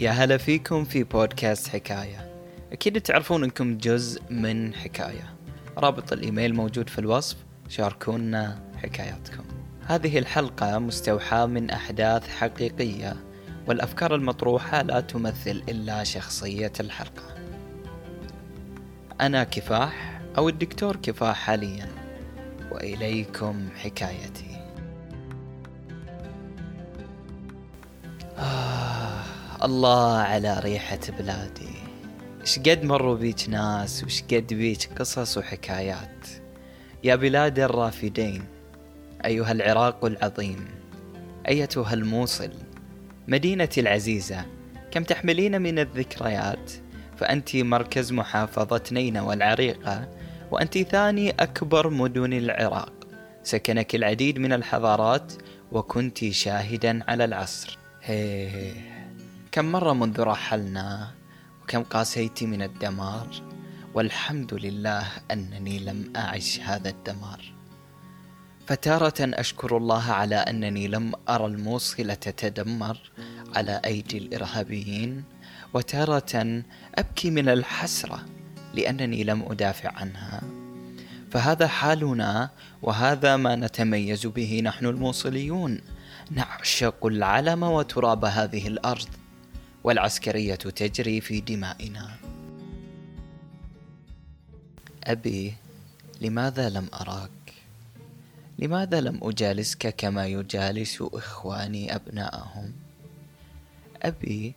يا هلا فيكم في بودكاست حكاية. أكيد تعرفون أنكم جزء من حكاية. رابط الإيميل موجود في الوصف. شاركونا حكاياتكم. هذه الحلقة مستوحاة من أحداث حقيقية والأفكار المطروحة لا تمثل إلا شخصية الحلقة. أنا كفاح أو الدكتور كفاح حاليا. وإليكم حكايتي. الله على ريحة بلادي. إيش قد مروا بيك ناس وش قد بيك قصص وحكايات. يا بلاد الرافدين أيها العراق العظيم أيتها الموصل مدينتي العزيزة كم تحملين من الذكريات؟ فأنت مركز محافظة نينوى العريقة وأنت ثاني أكبر مدن العراق. سكنك العديد من الحضارات وكنت شاهدا على العصر. هيه كم مرة منذ رحلنا وكم قاسيت من الدمار والحمد لله أنني لم أعش هذا الدمار. فتارة أشكر الله على أنني لم أرى الموصلة تتدمر على أيدي الإرهابيين وتارة أبكي من الحسرة لأنني لم أدافع عنها. فهذا حالنا وهذا ما نتميز به نحن الموصليون. نعشق العلم وتراب هذه الأرض. والعسكرية تجري في دمائنا أبي لماذا لم أراك؟ لماذا لم أجالسك كما يجالس إخواني أبناءهم؟ أبي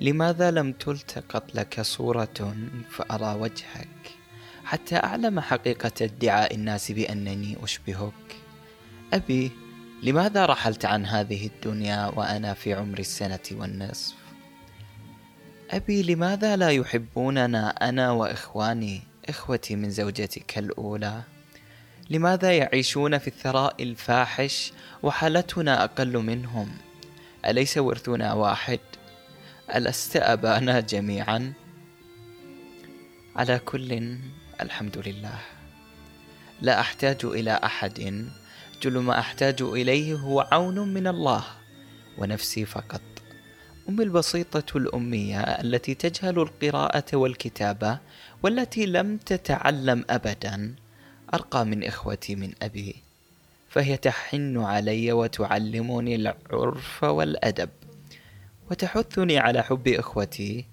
لماذا لم تلتقط لك صورة فأرى وجهك حتى أعلم حقيقة ادعاء الناس بأنني أشبهك أبي لماذا رحلت عن هذه الدنيا وأنا في عمر السنة والنصف أبي لماذا لا يحبوننا أنا وإخواني إخوتي من زوجتك الأولى؟ لماذا يعيشون في الثراء الفاحش وحالتنا أقل منهم؟ أليس ورثنا واحد؟ ألست أبانا جميعا؟ على كل الحمد لله. لا أحتاج إلى أحد. كل ما أحتاج إليه هو عون من الله ونفسي فقط. أمي البسيطة الأمية التي تجهل القراءة والكتابة والتي لم تتعلم أبدا أرقى من إخوتي من أبي. فهي تحن علي وتعلمني العرف والأدب وتحثني على حب إخوتي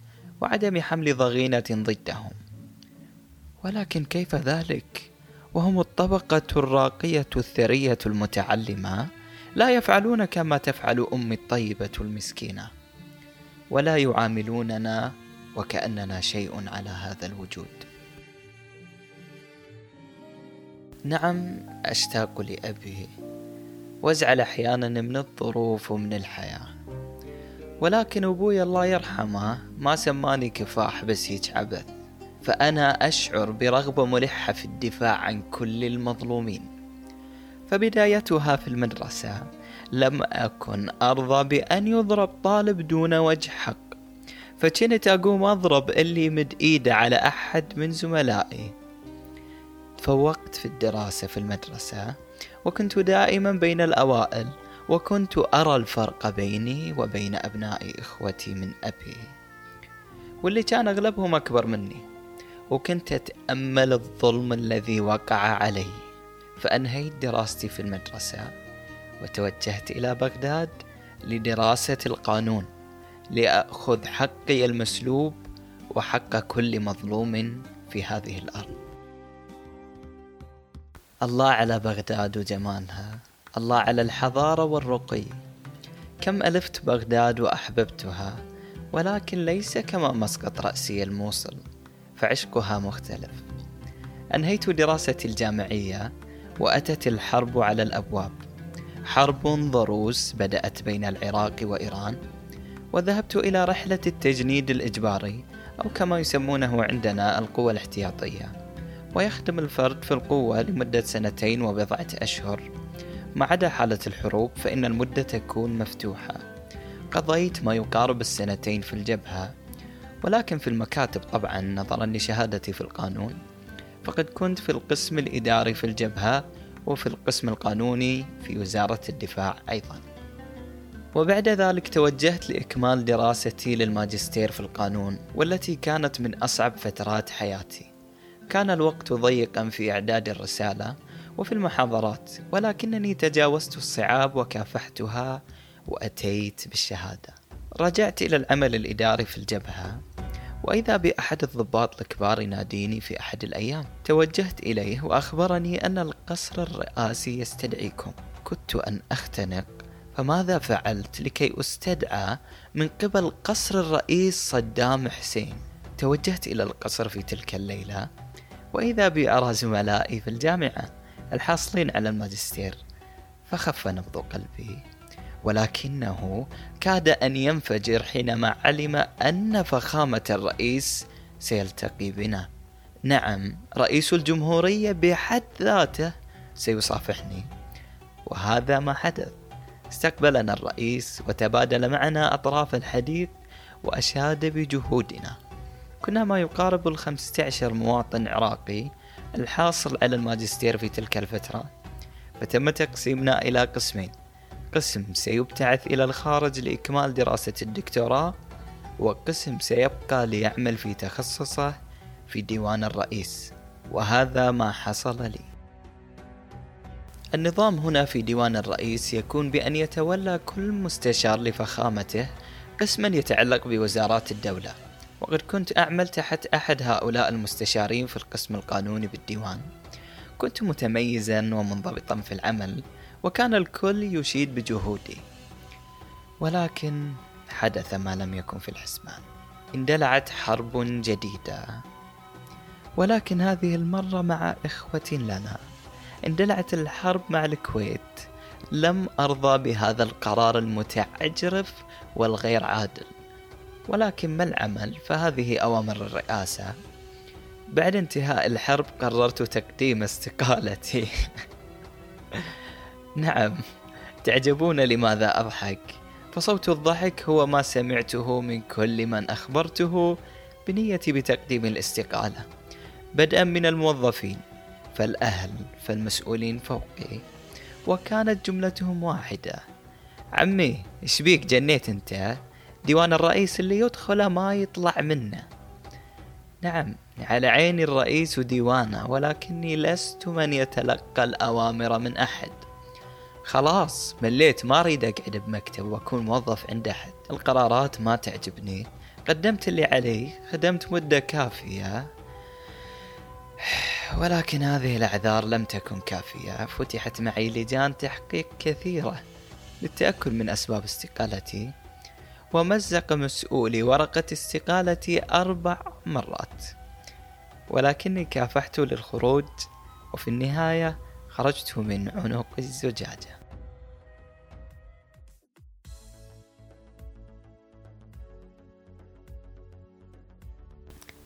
وعدم حمل ضغينة ضدهم. ولكن كيف ذلك؟ وهم الطبقة الراقية الثرية المتعلمة لا يفعلون كما تفعل أمي الطيبة المسكينة. ولا يعاملوننا وكأننا شيء على هذا الوجود. نعم أشتاق لأبي وازعل أحيانا من الظروف ومن الحياة. ولكن أبوي الله يرحمه ما سماني كفاح بس هيك عبث. فأنا أشعر برغبة ملحة في الدفاع عن كل المظلومين. فبدايتها في المدرسة لم أكن أرضى بأن يضرب طالب دون وجه حق. فكنت أقوم أضرب اللي مد إيده على أحد من زملائي. تفوقت في الدراسة في المدرسة وكنت دائما بين الأوائل وكنت أرى الفرق بيني وبين أبناء إخوتي من أبي واللي كان أغلبهم أكبر مني. وكنت أتأمل الظلم الذي وقع علي فأنهيت دراستي في المدرسة. وتوجهت إلى بغداد لدراسة القانون لأخذ حقي المسلوب وحق كل مظلوم في هذه الأرض. الله على بغداد وجمالها الله على الحضارة والرقي. كم ألفت بغداد وأحببتها ولكن ليس كما مسقط رأسي الموصل فعشقها مختلف. أنهيت دراستي الجامعية وأتت الحرب على الأبواب. حرب ضروس بدأت بين العراق وإيران وذهبت إلى رحلة التجنيد الإجباري أو كما يسمونه عندنا القوى الاحتياطية. ويخدم الفرد في القوة لمدة سنتين وبضعة أشهر. ما عدا حالة الحروب فإن المدة تكون مفتوحة. قضيت ما يقارب السنتين في الجبهة. ولكن في المكاتب طبعا نظرا لشهادتي في القانون. فقد كنت في القسم الإداري في الجبهة وفي القسم القانوني في وزارة الدفاع أيضا. وبعد ذلك توجهت لإكمال دراستي للماجستير في القانون والتي كانت من أصعب فترات حياتي. كان الوقت ضيقا في إعداد الرسالة وفي المحاضرات ولكنني تجاوزت الصعاب وكافحتها وأتيت بالشهادة. رجعت إلى العمل الإداري في الجبهة وإذا بأحد الضباط الكبار يناديني في أحد الأيام توجهت إليه وأخبرني أن القصر الرئاسي يستدعيكم. كنت أن أختنق فماذا فعلت لكي أستدعى من قبل قصر الرئيس صدام حسين؟ توجهت إلى القصر في تلك الليلة وإذا بي أرى زملائي في الجامعة الحاصلين على الماجستير فخف نبض قلبي. ولكنه كاد أن ينفجر حينما علم أن فخامة الرئيس سيلتقي بنا. نعم رئيس الجمهورية بحد ذاته سيصافحني. وهذا ما حدث. استقبلنا الرئيس وتبادل معنا أطراف الحديث وأشاد بجهودنا. كنا ما يقارب الخمسة عشر مواطن عراقي الحاصل على الماجستير في تلك الفترة. فتم تقسيمنا إلى قسمين. قسم سيبتعث إلى الخارج لإكمال دراسة الدكتوراه وقسم سيبقى ليعمل في تخصصه في ديوان الرئيس. وهذا ما حصل لي. النظام هنا في ديوان الرئيس يكون بأن يتولى كل مستشار لفخامته قسما يتعلق بوزارات الدولة. وقد كنت أعمل تحت أحد هؤلاء المستشارين في القسم القانوني بالديوان. كنت متميزا ومنضبطا في العمل وكان الكل يشيد بجهودي. ولكن حدث ما لم يكن في الحسبان اندلعت حرب جديدة. ولكن هذه المرة مع إخوة لنا. اندلعت الحرب مع الكويت. لم أرضى بهذا القرار المتعجرف والغير عادل. ولكن ما العمل؟ فهذه أوامر الرئاسة. بعد انتهاء الحرب قررت تقديم استقالتي. نعم. تعجبون لماذا أضحك؟ فصوت الضحك هو ما سمعته من كل من أخبرته بنيتي بتقديم الاستقالة. بدءا من الموظفين فالأهل فالمسؤولين فوقي. وكانت جملتهم واحدة. عمي إيش بيك جنيت أنت؟ ديوان الرئيس اللي يدخل ما يطلع منه. نعم على عيني الرئيس وديوانه ولكني لست من يتلقى الأوامر من أحد. خلاص مليت ما أريد أقعد بمكتب وأكون موظف عند أحد. القرارات ما تعجبني. قدمت اللي علي خدمت مدة كافية. ولكن هذه الأعذار لم تكن كافية. فتحت معي لجان تحقيق كثيرة للتأكد من أسباب استقالتي. ومزق مسؤولي ورقة استقالتي أربع مرات. ولكني كافحت للخروج وفي النهاية خرجت من عنق الزجاجة.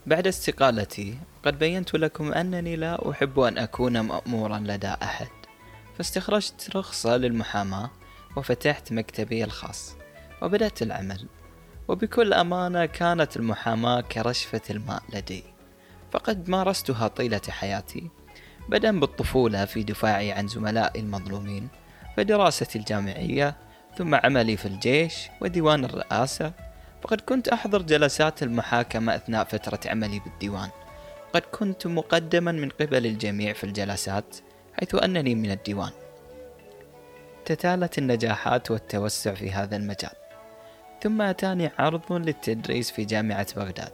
بعد استقالتي قد بينت لكم أنني لا أحب أن أكون مأمورا لدى أحد. فاستخرجت رخصة للمحاماة وفتحت مكتبي الخاص. وبدأت العمل. وبكل أمانة كانت المحاماة كرشفة الماء لدي. فقد مارستها طيلة حياتي. بدءا بالطفولة في دفاعي عن زملائي المظلومين فدراستي الجامعية ثم عملي في الجيش وديوان الرئاسة. فقد كنت أحضر جلسات المحاكمة أثناء فترة عملي بالديوان. قد كنت مقدما من قبل الجميع في الجلسات حيث أنني من الديوان. تتالت النجاحات والتوسع في هذا المجال. ثم أتاني عرض للتدريس في جامعة بغداد.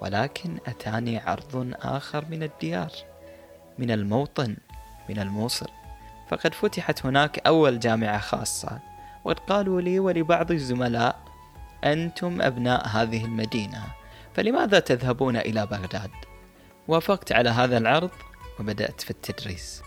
ولكن أتاني عرض آخر من الديار من الموطن من الموصل. فقد فتحت هناك أول جامعة خاصة وقد قالوا لي ولبعض الزملاء أنتم أبناء هذه المدينة فلماذا تذهبون إلى بغداد؟ وافقت على هذا العرض وبدأت في التدريس.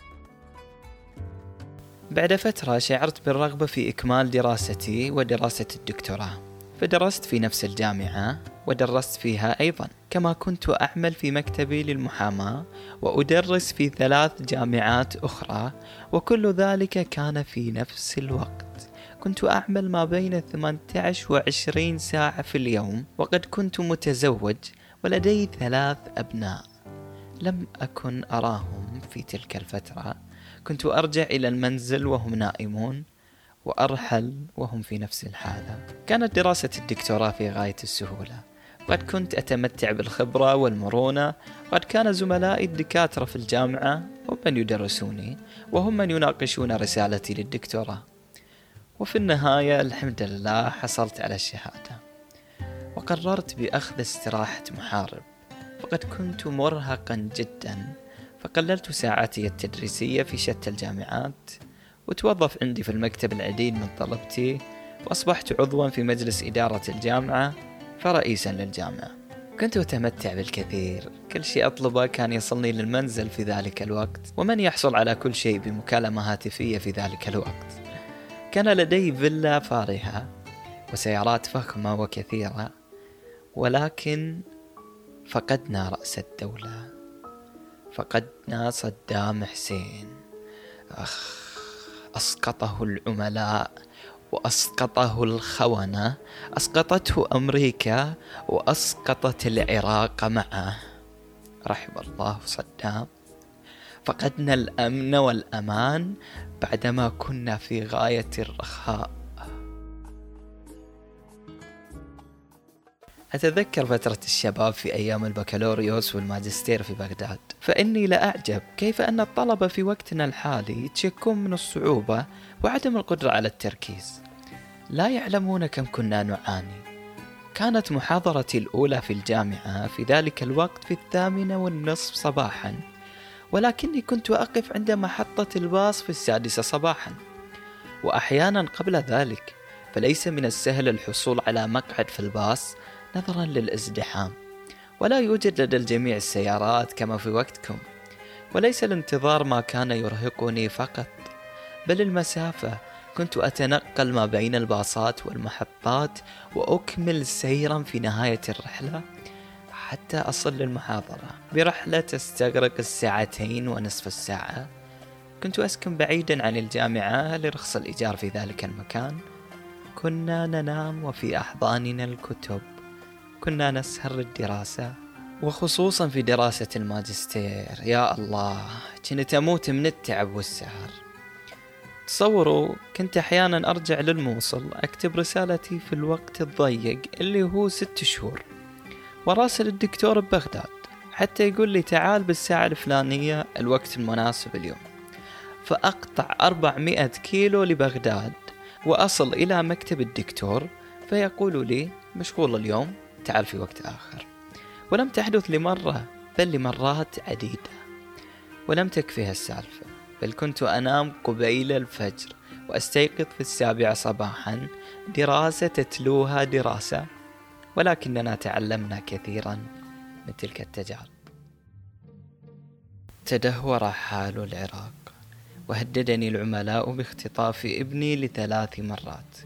بعد فترة شعرت بالرغبة في إكمال دراستي ودراسة الدكتوراه فدرست في نفس الجامعة ودرست فيها أيضا كما كنت أعمل في مكتبي للمحاماة وأدرس في ثلاث جامعات أخرى وكل ذلك كان في نفس الوقت. كنت أعمل ما بين 18 و 20 ساعة في اليوم وقد كنت متزوج ولدي ثلاث أبناء. لم أكن أراهم في تلك الفترة كنت أرجع إلى المنزل وهم نائمون وأرحل وهم في نفس الحالة. كانت دراسة الدكتوراه في غاية السهولة. قد كنت أتمتع بالخبرة والمرونة. قد كان زملائي الدكاترة في الجامعة هم من يدرسوني وهم من يناقشون رسالتي للدكتوراه. وفي النهاية الحمد لله حصلت على الشهادة. وقررت بأخذ استراحة محارب. فقد كنت مرهقا جدا. فقللت ساعاتي التدريسية في شتى الجامعات وتوظف عندي في المكتب العديد من طلبتي وأصبحت عضوا في مجلس إدارة الجامعة فرئيسا للجامعة. كنت أتمتع بالكثير. كل شيء أطلبه كان يصلني للمنزل في ذلك الوقت ومن يحصل على كل شيء بمكالمة هاتفية في ذلك الوقت. كان لدي فيلا فارهة وسيارات فخمة وكثيرة ولكن فقدنا رأس الدولة. فقدنا صدام حسين. أخ أسقطه العملاء وأسقطه الخونة أسقطته أمريكا وأسقطت العراق معه. رحم الله صدام. فقدنا الأمن والأمان بعدما كنا في غاية الرخاء. أتذكر فترة الشباب في أيام البكالوريوس والماجستير في بغداد. فإني لأعجب كيف أن الطلبة في وقتنا الحالي يتشكون من الصعوبة وعدم القدرة على التركيز. لا يعلمون كم كنا نعاني. كانت محاضرتي الأولى في الجامعة في ذلك الوقت في الثامنة والنصف صباحا ولكني كنت أقف عند محطة الباص في السادسة صباحا. وأحيانا قبل ذلك فليس من السهل الحصول على مقعد في الباص نظرا للازدحام. ولا يوجد لدى الجميع السيارات كما في وقتكم. وليس الانتظار ما كان يرهقني فقط بل المسافة. كنت أتنقل ما بين الباصات والمحطات وأكمل سيرا في نهاية الرحلة حتى أصل للمحاضرة برحلة تستغرق الساعتين ونصف الساعة. كنت أسكن بعيدا عن الجامعة لرخص الإيجار في ذلك المكان. كنا ننام وفي أحضاننا الكتب. كنا نسهر للدراسة وخصوصا في دراسة الماجستير. يا الله كنت أموت من التعب والسهر. تصوروا كنت أحيانا أرجع للموصل أكتب رسالتي في الوقت الضيق اللي هو ست شهور وراسل الدكتور ببغداد حتى يقول لي تعال بالساعة الفلانية الوقت المناسب اليوم. فأقطع 400 كيلو لبغداد وأصل إلى مكتب الدكتور فيقول لي مشغول اليوم؟ تعال في وقت آخر. ولم تحدث لمرة بل لمرات عديدة. ولم تكفي هالسالفة بل كنت أنام قبيل الفجر وأستيقظ في السابعة صباحا. دراسة تتلوها دراسة ولكننا تعلمنا كثيرا من تلك التجارب. تدهور حال العراق وهددني العملاء باختطاف ابني لثلاث مرات.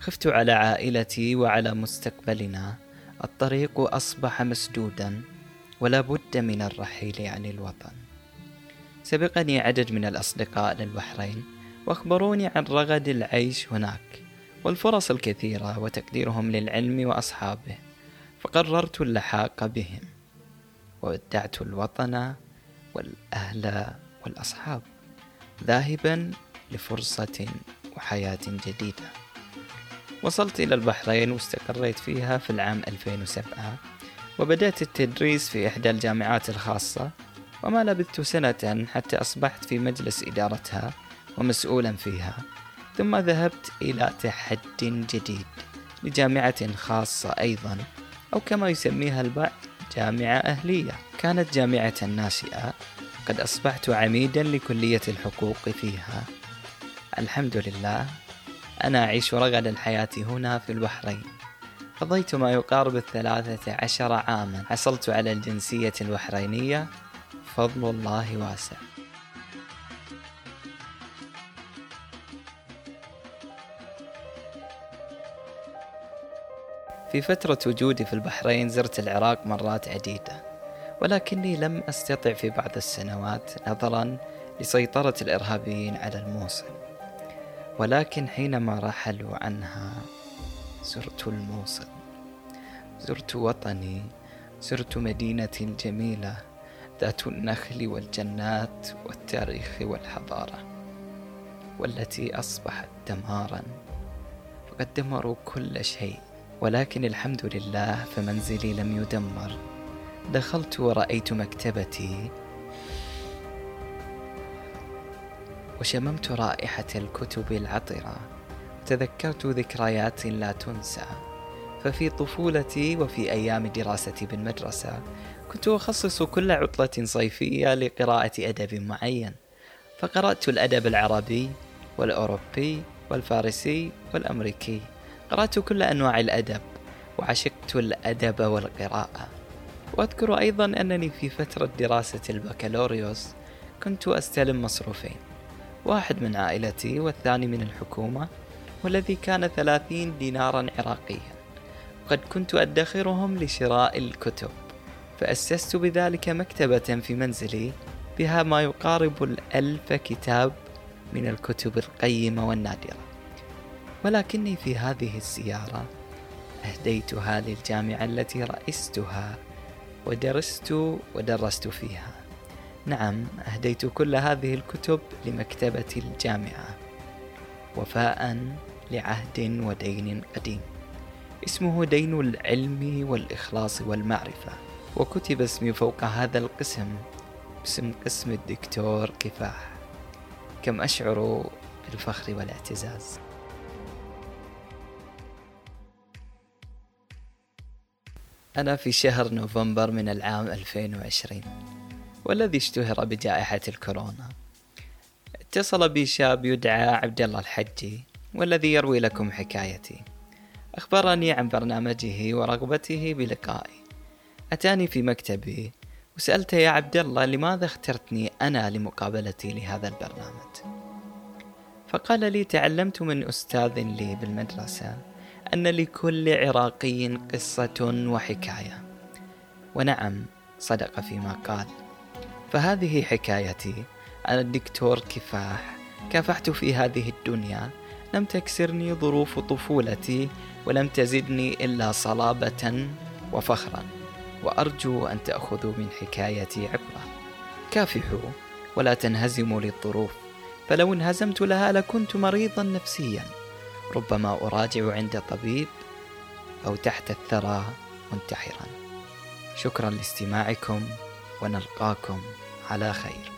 خفت على عائلتي وعلى مستقبلنا الطريق أصبح مسدودا ولا بد من الرحيل عن الوطن. سبقني عدد من الأصدقاء للبحرين وأخبروني عن رغد العيش هناك والفرص الكثيرة وتقديرهم للعلم وأصحابه فقررت اللحاق بهم وودعت الوطن والأهل والأصحاب ذاهبا لفرصة وحياة جديدة. وصلت إلى البحرين واستقريت فيها في العام 2007 وبدأت التدريس في إحدى الجامعات الخاصة وما لبثت سنة حتى أصبحت في مجلس إدارتها ومسؤولا فيها ثم ذهبت إلى تحد جديد لجامعة خاصة أيضا أو كما يسميها البعض جامعة أهلية. كانت جامعة ناشئة قد أصبحت عميدا لكلية الحقوق فيها. الحمد لله. أنا أعيش رغد الحياة هنا في البحرين. قضيت ما يقارب الثلاثة عشر عاما. حصلت على الجنسية البحرينية. فضل الله واسع. في فترة وجودي في البحرين زرت العراق مرات عديدة. ولكني لم أستطع في بعض السنوات نظرا لسيطرة الإرهابيين على الموصل. ولكن حينما رحلوا عنها زرت الموصل زرت وطني زرت مدينتي الجميلة ذات النخل والجنات والتاريخ والحضارة والتي أصبحت دمارا. فقد دمروا كل شيء ولكن الحمد لله فمنزلي لم يدمر. دخلت ورأيت مكتبتي وشممت رائحة الكتب العطرة. تذكرت ذكريات لا تنسى. ففي طفولتي وفي أيام دراستي بالمدرسة كنت أخصص كل عطلة صيفية لقراءة أدب معين. فقرأت الأدب العربي والأوروبي والفارسي والأمريكي. قرأت كل أنواع الأدب وعشقت الأدب والقراءة. وأذكر أيضا أنني في فترة دراسة البكالوريوس كنت أستلم مصروفين. واحد من عائلتي والثاني من الحكومة والذي كان ثلاثين دينارا عراقيا. وقد كنت أدخرهم لشراء الكتب فأسست بذلك مكتبة في منزلي بها ما يقارب الألف كتاب من الكتب القيمة والنادرة. ولكني في هذه الزيارة أهديتها للجامعة التي رئستها ودرست ودرست فيها. نعم أهديت كل هذه الكتب لمكتبة الجامعة. وفاء لعهد ودين قديم. اسمه دين العلم والإخلاص والمعرفة. وكتب اسمي فوق هذا القسم باسم قسم الدكتور كفاح. كم أشعر بالفخر والاعتزاز. أنا في شهر نوفمبر من العام 2020 والذي اشتهر بجائحة الكورونا. اتصل بي شاب يدعى عبد الله الحجي والذي يروي لكم حكايتي. أخبرني عن برنامجه ورغبته بلقائي. أتاني في مكتبي وسألته يا عبد الله لماذا اخترتني أنا لمقابلتي لهذا البرنامج. فقال لي تعلمت من أستاذ لي بالمدرسة أن لكل عراقي قصة وحكاية. ونعم صدق فيما قال. فهذه حكايتي. أنا الدكتور كفاح. كافحت في هذه الدنيا. لم تكسرني ظروف طفولتي ولم تزدني إلا صلابة وفخرا. وأرجو أن تأخذوا من حكايتي عبرة. كافحوا ولا تنهزموا للظروف. فلو انهزمت لها لكنت مريضا نفسيا. ربما أراجع عند طبيب أو تحت الثرى منتحرا. شكرا لاستماعكم ونلقاكم على خير.